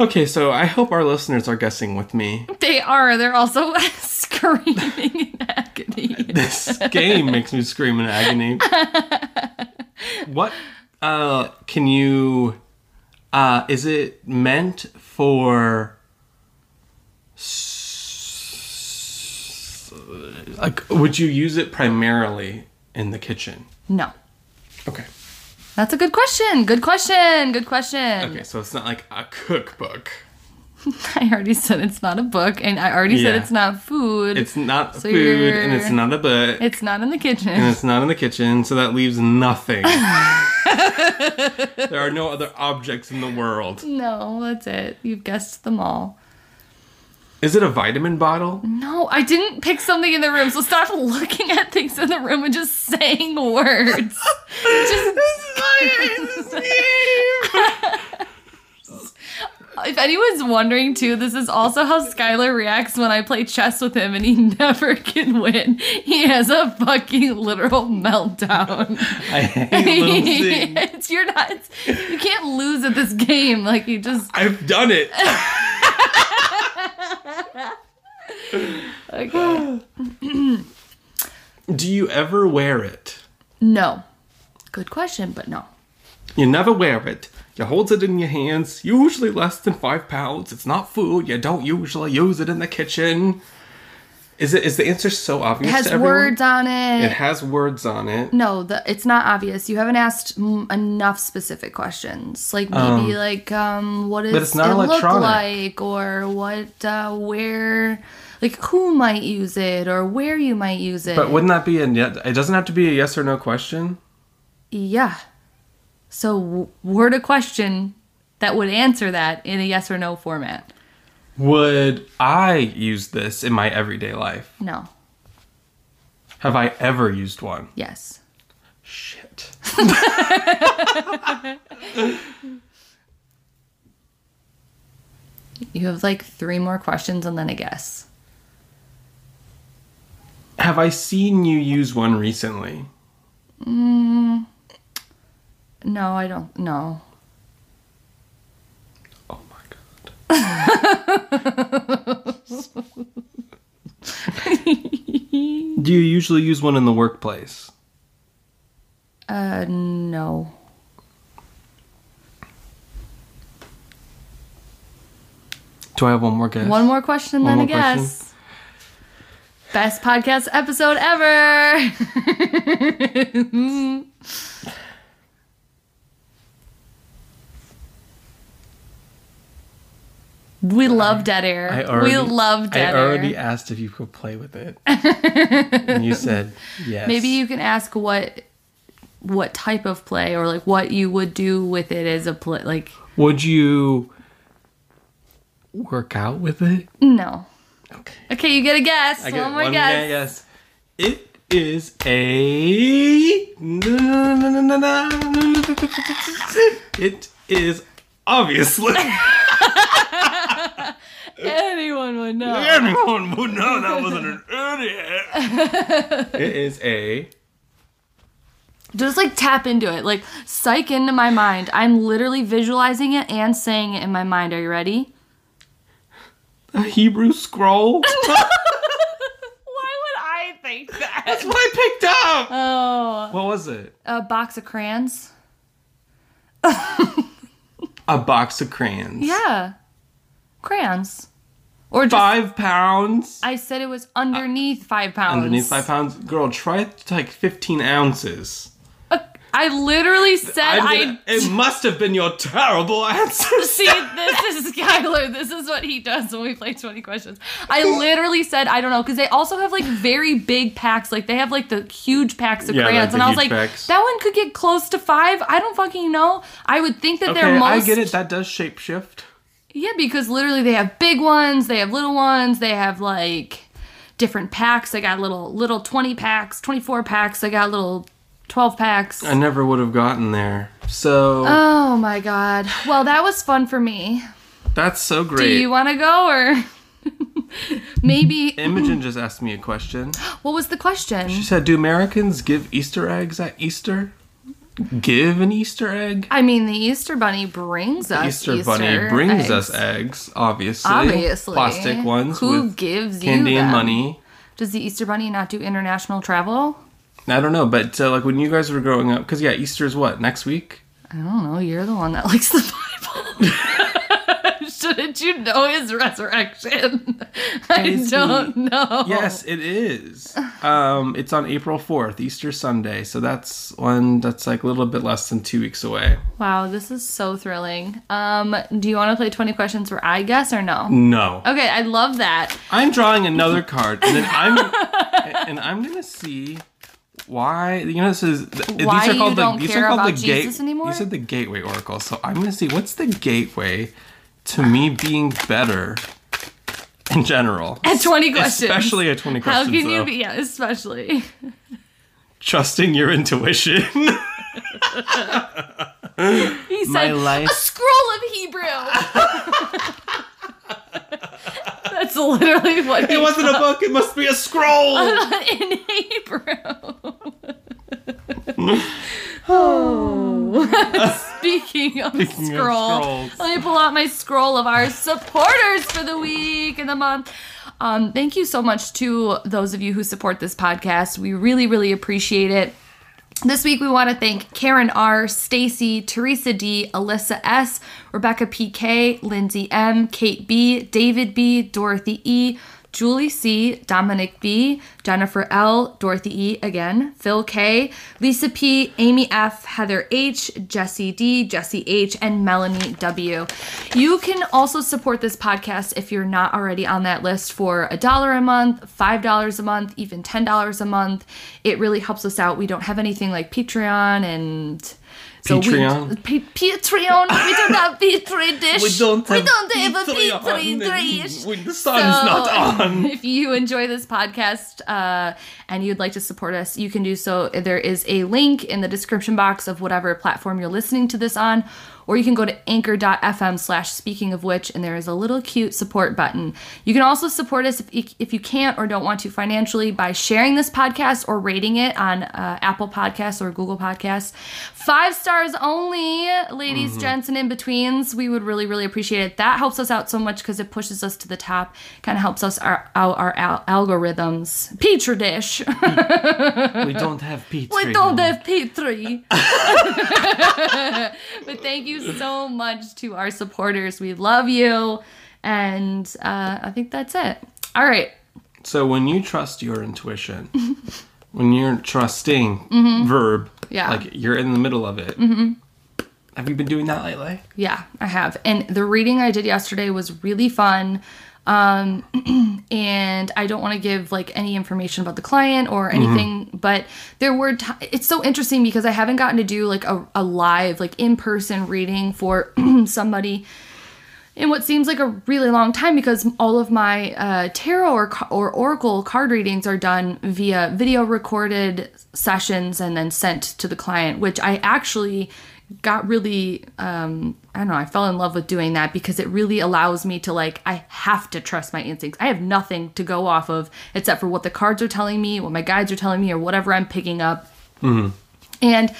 Okay, so I hope our listeners are guessing with me. They are. They're also screaming in agony. This game makes me scream in agony. What uh can you uh is it meant for s- like would you use it primarily in the kitchen? No. Okay. That's a good question. Good question. Good question. Okay, so it's not like a cookbook. I already said it's not a book, and I already said it's not food. It's not So food and it's not a book. It's not in the kitchen. and it's not in the kitchen, so that leaves nothing. there are no other objects in the world. No, that's it. You've guessed them all. Is it a vitamin bottle? No, I didn't pick something in the room, so stop looking at things in the room and just saying words. just if anyone's wondering too, this is also how Skylar reacts when I play chess with him and he never can win. He has a fucking literal meltdown. I hate losing. it's you're not it's, you can't lose at this game. Like you just I've done it. okay. Do you ever wear it? No. Good question, but no. You never wear it. You hold it in your hands, usually less than five pounds. It's not food. You don't usually use it in the kitchen. Is it? Is the answer so obvious? It has words on it. It has words on it. No, the, it's not obvious. You haven't asked mm, enough specific questions. Like maybe like um, what not it look like, or what, uh, where, like who might use it, or where you might use it. But wouldn't that be a? It doesn't have to be a yes or no question. yeah. So w- word a question that would answer that in a yes or no format. Would I use this in my everyday life? No. Have I ever used one? Yes. Shit. You have like three more questions and then a guess. Have I seen you use one recently? Mm. No, I don't. No. Oh my god. Do you usually use one in the workplace? Uh, no. Do I have one more guess? One more question, One then a more question? guess. Best podcast episode ever. we love dead air. I already, we love dead air. I already air. asked if you could play with it. and you said yes. Maybe you can ask what what type of play or like what you would do with it as a play. Like Would you work out with it? no. Okay. Okay, you get a guess. I get one more one guess. guess. It is a. It is obviously. Anyone would know. Anyone would know that wasn't an idiot. it is a. Just like tap into it. Like psych into my mind. I'm literally visualizing it and saying it in my mind. Are you ready? A Hebrew scroll. Why would I think that? That's what I picked up. Oh, What was it? a box of crayons. A box of crayons. Yeah, crayons. Or just Five pounds. I said it was underneath five pounds. Underneath five pounds. Girl, try like 15 ounces. Uh, I literally said I'm I. it must have been your terrible answer. See, this is Skylar. This is what he does when we play 20 questions. I literally said, I don't know, because they also have like very big packs. Like they have like the huge packs of Yeah, crayons. and I was like, packs. that one could get close to five. I don't fucking know. I would think that they're Okay, most. I get it. That does shapeshift. Yeah, because literally they have big ones, they have little ones, they have like different packs. They got little little 20 packs, 24 packs, they got little 12 packs. I never would have gotten there. So Oh my god. Well, that was fun for me. that's so great. Do you want to go or maybe Imogen just asked me a question. what was the question? She said, "Do Americans give Easter eggs at Easter? Give an Easter egg? I mean, the Easter bunny brings us Easter, bunny brings us eggs, obviously. Obviously. plastic ones Who gives you candy and them? money. Does the Easter bunny not do international travel? I don't know, but uh, like when you guys were growing up, because yeah, Easter is what next week? I don't know. You're the one that likes the Bible. Shouldn't you know his resurrection? I Is don't know. Yes, it is. Um, it's on April fourth, Easter Sunday. So that's one that's like a little bit less than two weeks away. Wow, this is so thrilling. Um, do you want to play 20 questions where I guess or no? No, Okay, I love that. I'm drawing another card, and then I'm and I'm gonna see why you know this is Why these are called you the these are called the gate. You said the gateway oracle, so I'm gonna see what's the gateway to me being better in general. At 20 questions. especially at 20 questions. How questions. can you though. be? Yeah, especially. trusting your intuition? He My said life- a scroll of Hebrew. That's literally what he it wasn't a book. It must be a scroll. in Hebrew. oh. Speaking of Speaking scroll, scrolls. let me pull out my scroll of our supporters for the week and the month. Um, thank you so much to those of you who support this podcast. We really, really appreciate it. This week, we want to thank Karen R., Stacy, Teresa D., Alyssa S., Rebecca PK, Lindsay M., Kate B., David B., Dorothy E., Julie C., Dominic B., Jennifer L., Dorothy E. again, Phil K., Lisa P., Amy F., Heather H., Jesse D., Jesse H., and Melanie W. You can also support this podcast if you're not already on that list for a dollar a month, five dollars a month, even ten dollars a month. It really helps us out. We don't have anything like Patreon and so Patreon? We, pa- Patreon. We don't have Patreon dish. We don't have we don't have a Patreon dish. when the sun's not on. If you enjoy this podcast uh, and you'd like to support us, you can do so. There is a link in the description box of whatever platform you're listening to this on, or you can go to anchor.fm slash speaking of which, and there is a little cute support button. You can also support us if, if you can't or don't want to financially by sharing this podcast or rating it on uh, Apple Podcasts or Google Podcasts. Five stars only, ladies, gents, and in betweens. We would really, really appreciate it. That helps us out so much because it pushes us to the top, kind of helps us our, out our al- algorithms. Petri dish. we don't have pizza. We don't have Petri. but thank you so much to our supporters. We love you. And uh, I think that's it. All right. So when you trust your intuition, when you're trusting verb, Mm-hmm. Yeah. Mm-hmm. like you're in the middle of it. Have you been doing that lately? Yeah, I have. And the reading I did yesterday was really fun. Um, and I don't want to give like any information about the client or anything, but there were, t- it's so interesting because I haven't gotten to do like a, a live, like in person reading for somebody in what seems like a really long time because all of my uh, tarot or, or oracle card readings are done via video recorded sessions and then sent to the client which i actually got really um, i don't know i fell in love with doing that because it really allows me to like i have to trust my instincts. I have nothing to go off of except for what the cards are telling me what my guides are telling me or whatever i'm picking up. And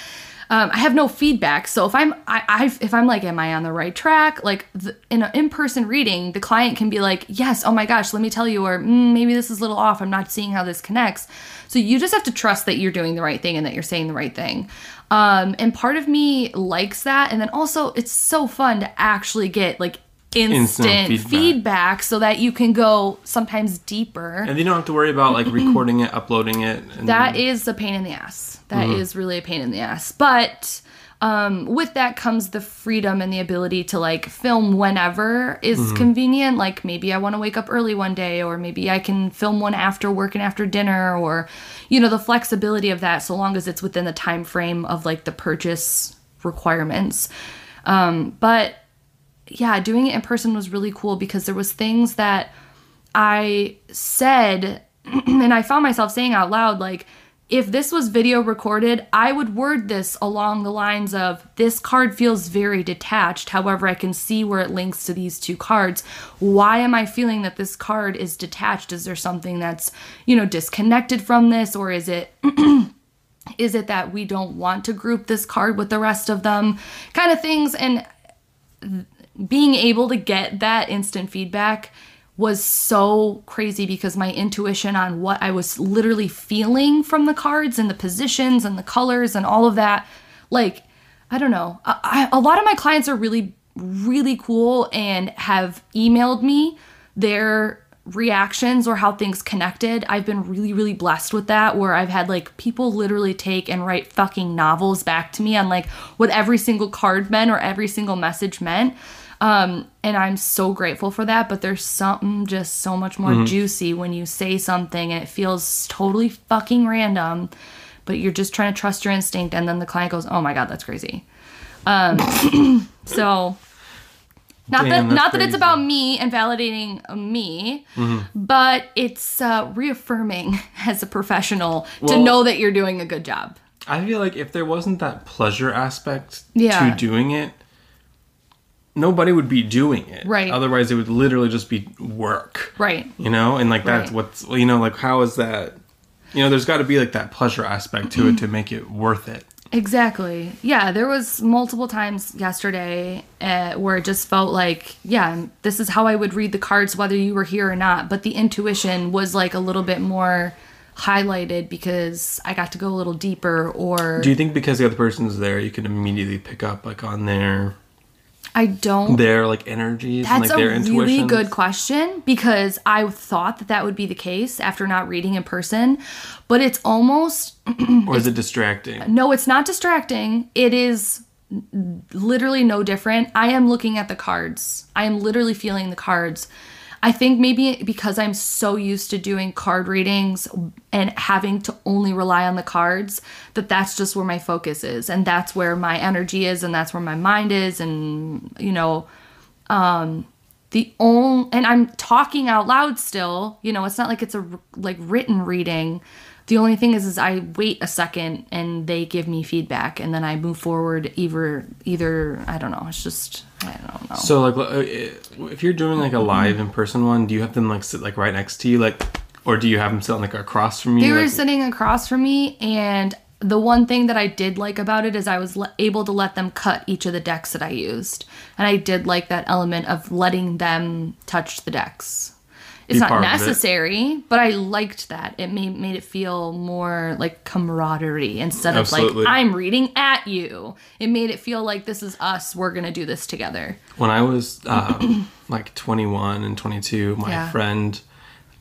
um, I have no feedback. So if I'm, I, I, if I'm like, am I on the right track? Like the, in an in-person reading, the client can be like, yes, oh my gosh, let me tell you, or mm, maybe this is a little off. I'm not seeing how this connects. So you just have to trust that you're doing the right thing and that you're saying the right thing. Um, and part of me likes that. And then also, it's so fun to actually get like instant, feedback. feedback. so that you can go sometimes deeper. And you don't have to worry about like recording it, uploading it. And That is a pain in the ass. That is really a pain in the ass. But um, with that comes the freedom and the ability to like film whenever is convenient. Like maybe I want to wake up early one day, or maybe I can film one after work and after dinner, or you know the flexibility of that, so long as it's within the time frame of like the purchase requirements. Um, but yeah, doing it in person was really cool because there was things that I said and I found myself saying out loud like if this was video recorded, I would word this along the lines of this card feels very detached. However, I can see where it links to these two cards. Why am I feeling that this card is detached? Is there something that's, you know, disconnected from this or is it is it that we don't want to group this card with the rest of them? Kind of things and being able to get that instant feedback was so crazy because my intuition on what I was literally feeling from the cards and the positions and the colors and all of that, like, I don't know. I, I, a lot of my clients are really, really cool and have emailed me their reactions or how things connected. I've been really, really blessed with that where I've had like people literally take and write fucking novels back to me on like what every single card meant or every single message meant. Um, and I'm so grateful for that. But there's something just so much more juicy when you say something and it feels totally fucking random, but you're just trying to trust your instinct. And then the client goes, Oh my God, that's crazy. Um, so not Damn, that not that it's about me and validating me, Mm-hmm. but it's uh, reaffirming as a professional to know that you're doing a good job. I feel like if there wasn't that pleasure aspect Yeah. to doing it, nobody would be doing it. Right. Otherwise, it would literally just be work. Right. You know, and like that's Right. what's you know, like how is that? You know, there's got to be like that pleasure aspect to it to make it worth it. Exactly. Yeah, there was multiple times yesterday uh, where it just felt like, yeah, this is how I would read the cards whether you were here or not. But the intuition was like a little bit more highlighted because I got to go a little deeper. Or Do you think because the other person's there, you can immediately pick up like on their I don't. their like energies That's and like their a intuition? really good question because I thought that that would be the case after not reading in person, but it's almost Or is it distracting? no, it's not distracting. It is literally no different. I am looking at the cards. I am literally feeling the cards. I think maybe because I'm so used to doing card readings and having to only rely on the cards that that's just where my focus is. And that's where my energy is and that's where my mind is. And you know um the only and I'm talking out loud still, you know, it's not like it's a like written reading. The only thing is is I wait a second and they give me feedback. And then I move forward either either I don't know, it's just I don't know. So like, uh, if you're doing like a live in person one, do you have them like sit like right next to you, like, or do you have them sit like across from you? They were like- sitting across from me, and the one thing that I did like about it is I was le- able to let them cut each of the decks that I used, and I did like that element of letting them touch the decks. It's not of it. necessary, but I liked that. It made made it feel more like camaraderie instead of Absolutely. like I'm reading at you. It made it feel like this is us. We're gonna do this together. when I was um, like 21 and 22, my Yeah. friend,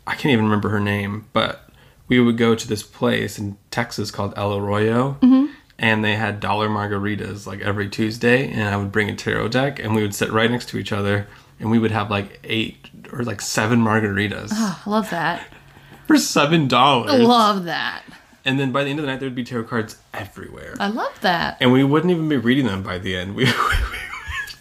I can't even remember her name, but we would go to this place in Texas called El Arroyo, Mm-hmm. and they had dollar margaritas like every Tuesday, and I would bring a tarot deck, and we would sit right next to each other, and we would have like eight or like seven margaritas ah, I love that. for seven I dollars, love that. and then by the end of the night there would be tarot cards everywhere, I love that. and we wouldn't even be reading them by the end. We. we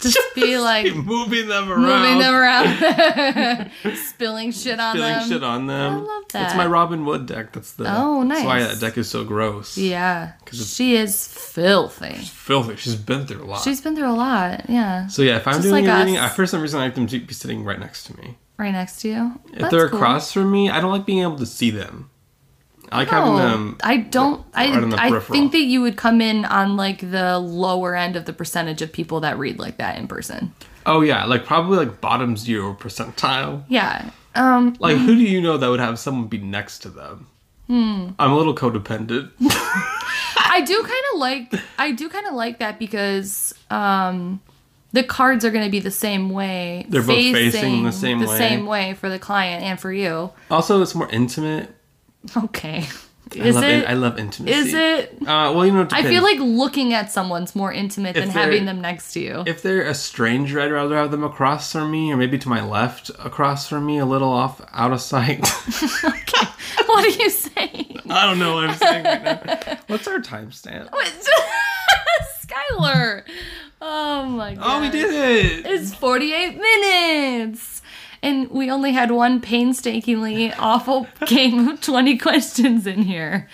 Just be like moving them around. moving them around, spilling shit on spilling them. shit on them. I love That's that. my Robin Wood deck. That's the. Oh, nice. That's why that deck is so gross. Yeah, because she is filthy. Filthy. She's been through a lot. She's been through a lot. Yeah, so yeah, if I'm just doing like a reading. I, for some reason I like them to be sitting right next to me. right next to you. If they're across from me, I don't like being able to see them. I like having them. I don't. I right the I think that you would come in on like the lower end of the percentage of people that read like that in person. Oh yeah, like probably like bottom zero percentile. Yeah. Um. Like who do you know that would have someone be next to them? Hmm. I'm a little codependent. I do kind of like I do kind of like that because um the cards are going to be the same way. They're both facing the same the way. same way for the client and for you. Also, it's more intimate. Okay. I Is love it? I love intimacy. Is it? Uh, well, you know, I feel like looking at someone's more intimate If than having them next to you. if they're a stranger, I'd rather have them across from me, or maybe to my left, across from me, a little off, out of sight. okay. what are you saying? I don't know what I'm saying right now. What's our timestamp? Skylar. Oh my god. Oh, we did it! It's 48 minutes. And we only had one painstakingly awful game of 20 questions in here.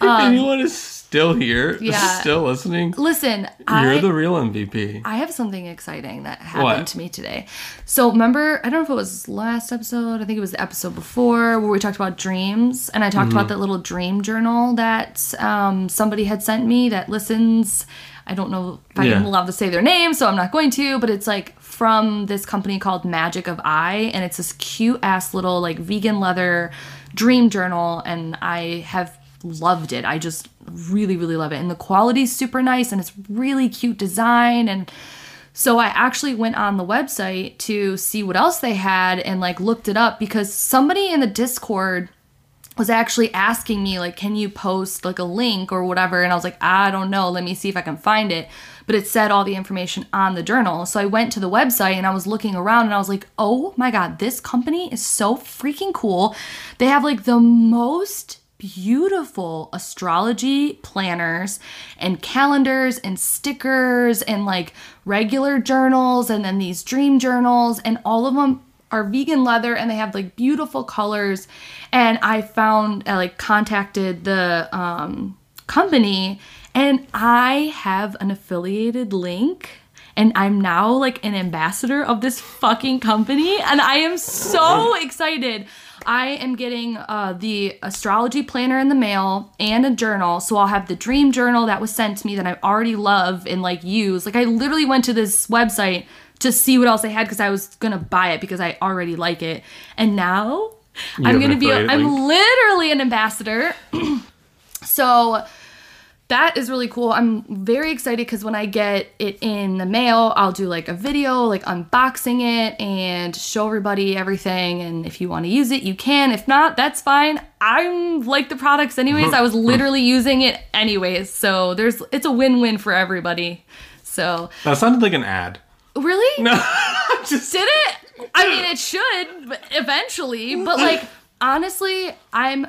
if anyone is still here, um, yeah. still listening, Listen, you're I the real MVP. I have something exciting that happened What? to me today. So remember, I don't know if it was last episode, I think it was the episode before where we talked about dreams and I talked Mm-hmm. about that little dream journal that um, somebody had sent me that listens. I don't know if I'm Yeah. allowed to say their name, so I'm not going to, but it's like from this company called Magic of I and it's this cute ass little like vegan leather dream journal and I have loved it. I just really really love it. And the quality's super nice and it's really cute design and so I actually went on the website to see what else they had and like looked it up because somebody in the Discord was actually asking me like can you post like a link or whatever and I was like I don't know let me see if I can find it but it said all the information on the journal. So I went to the website and I was looking around and I was like oh my god this company is so freaking cool. They have like the most beautiful astrology planners and calendars and stickers and like regular journals and then these dream journals. And all of them are vegan leather and they have like beautiful colors. And i found i like contacted the um, company and i have an affiliated link and I'm now like an ambassador of this fucking company, and I am so excited. I am getting uh, the astrology planner in the mail and a journal. So I'll have the dream journal that was sent to me that I already love and like use. Like I literally went to this website to see what else they had because I was gonna buy it because I already like it. And now I'm gonna be I'm literally an ambassador. so that is really cool. I'm very excited because when I get it in the mail, I'll do like a video, like unboxing it and show everybody everything. And if you want to use it, you can. If not, that's fine. I'm like the products anyways. I was literally using it anyways. So there's it's a win-win for everybody. So That sounded like an ad. really? No, just Did it? I mean, it should eventually, but like honestly, I'm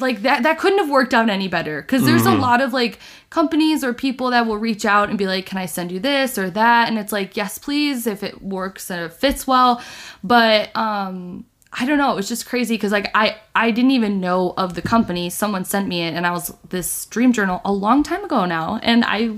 like that. That couldn't have worked out any better because there's a lot of like companies or people that will reach out and be like, "Can I send you this or that?" And it's like, "Yes, please," if it works and it fits well. But um, I don't know. It was just crazy because like I I didn't even know of the company. Someone sent me it, and I was this dream journal a long time ago now, and I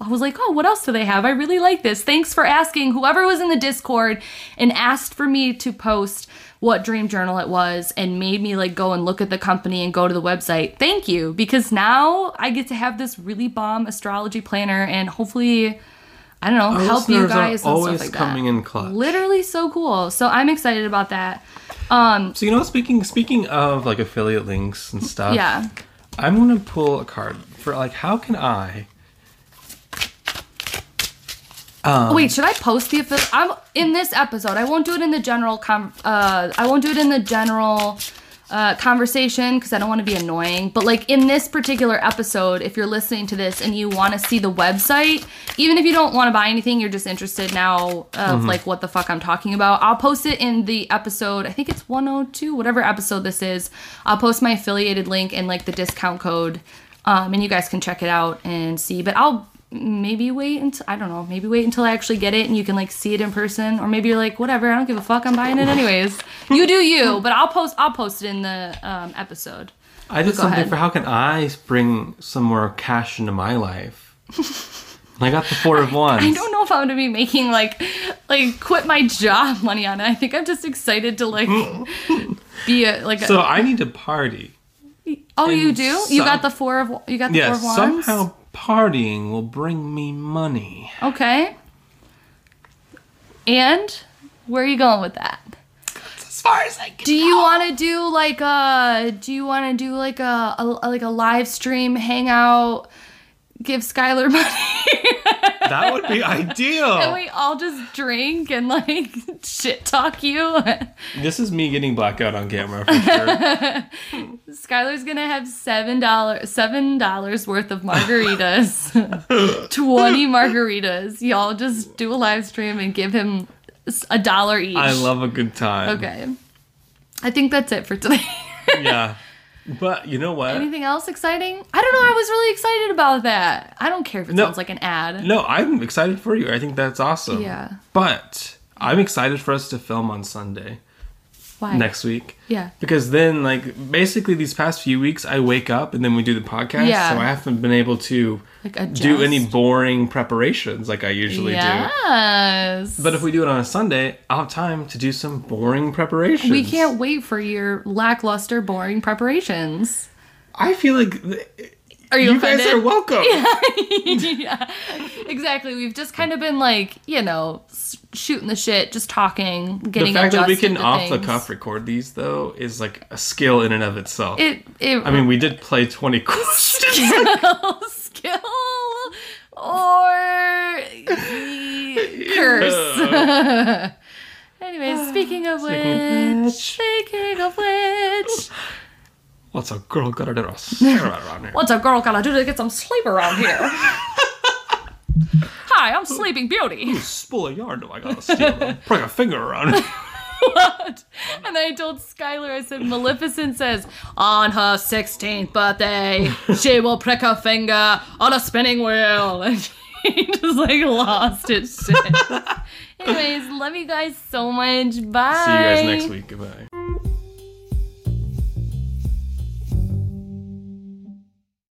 I was like, oh, what else do they have? I really like this. Thanks for asking whoever was in the Discord and asked for me to post what dream journal it was and made me like go and look at the company and go to the website. Thank you because now I get to have this really bomb astrology planner and hopefully I don't know, help you guys and always stuff like coming that. in clutch. Literally so cool. So I'm excited about that. Um So you know, speaking speaking of like affiliate links and stuff, yeah. I'm gonna pull a card for like how can I Um, Wait, should I post the official? I'm in this episode. I won't do it in the general com. Uh, I won't do it in the general uh, conversation because I don't want to be annoying. But like in this particular episode, if you're listening to this and you want to see the website, even if you don't want to buy anything, you're just interested now of like what the fuck I'm talking about. I'll post it in the episode. I think it's 102, whatever episode this is. I'll post my affiliated link and like the discount code, um, and you guys can check it out and see. But I'll maybe wait until I don't know, maybe wait until I actually get it and you can like see it in person, or maybe you're like, whatever, I don't give a fuck, I'm buying it anyways. you do you, but I'll post I'll post it in the um, episode. I did something ahead. for how can I bring some more cash into my life? I got the four of wands. I don't know if I'm gonna be making like like quit my job money on it. I think I'm just excited to like be a like a, So I need to party. oh you do you got the four of you got the Yes, four of wands somehow partying will bring me money. okay and where are you going with that As far as I can. Do you want to do like a? Do you want to do like a, a like a live stream hangout? Give Skylar money. That would be ideal. and we all just drink and like shit talk you. This is me getting blackout on camera for sure. Skylar's gonna have seven dollars seven dollars worth of margaritas. Twenty margaritas. Y'all just do a live stream and give him a dollar each. I love a good time. Okay. I think that's it for today. Yeah. But you know what? Anything else exciting? I don't know. I was really excited about that. I don't care if it No. sounds like an ad. No, I'm excited for you. I think that's awesome. Yeah. But I'm excited for us to film on Sunday Why? next week. Yeah. Because then, like, basically, these past few weeks, I wake up and then we do the podcast. Yeah. So I haven't been able to Like adjust. do any boring preparations like I usually do. Yes. But if we do it on a Sunday, I'll have time to do some boring preparations. we can't wait for your lackluster, boring preparations. I feel like Are you, you guys are welcome. yeah, exactly. We've just kind of been like, you know, shooting the shit, just talking, getting. The fact that we can off the cuff record these though is like a skill in and of itself. It, it, I mean, we did play 20 questions. skill, skill, or curse. Anyways, speaking of Speaking of which, speaking of which, What's a girl gotta do to stare around here? what's a girl gotta do to get some sleep around here? Hi, I'm Sleeping Beauty. You spool of yarn do I gotta steal? Prick a finger around it. what? And I told Skylar, I said, Maleficent says, on her 16th birthday, she will prick her finger on a spinning wheel. And he just like lost his shit. Anyways, love you guys so much. Bye. See you guys next week. Goodbye.